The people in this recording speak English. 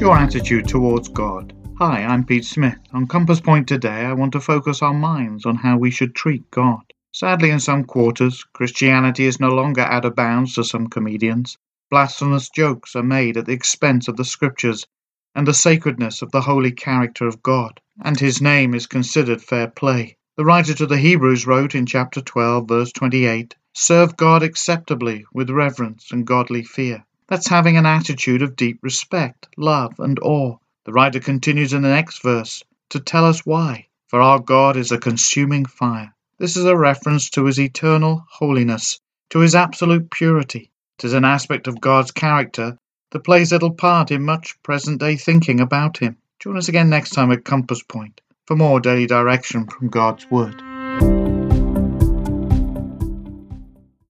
your attitude towards God? Hi, I'm Pete Smith. On Compass Point today, I want to focus our minds on how we should treat God. Sadly, in some quarters, Christianity is no longer out of bounds to some comedians. Blasphemous jokes are made at the expense of the Scriptures and the sacredness of the holy character of God, and his name is considered fair play. The writer to the Hebrews wrote in chapter 12, verse 28 Serve God acceptably with reverence and godly fear. That's having an attitude of deep respect, love, and awe. The writer continues in the next verse to tell us why. For our God is a consuming fire. This is a reference to his eternal holiness, to his absolute purity. It is an aspect of God's character that plays little part in much present day thinking about him. Join us again next time at Compass Point for more daily direction from God's Word.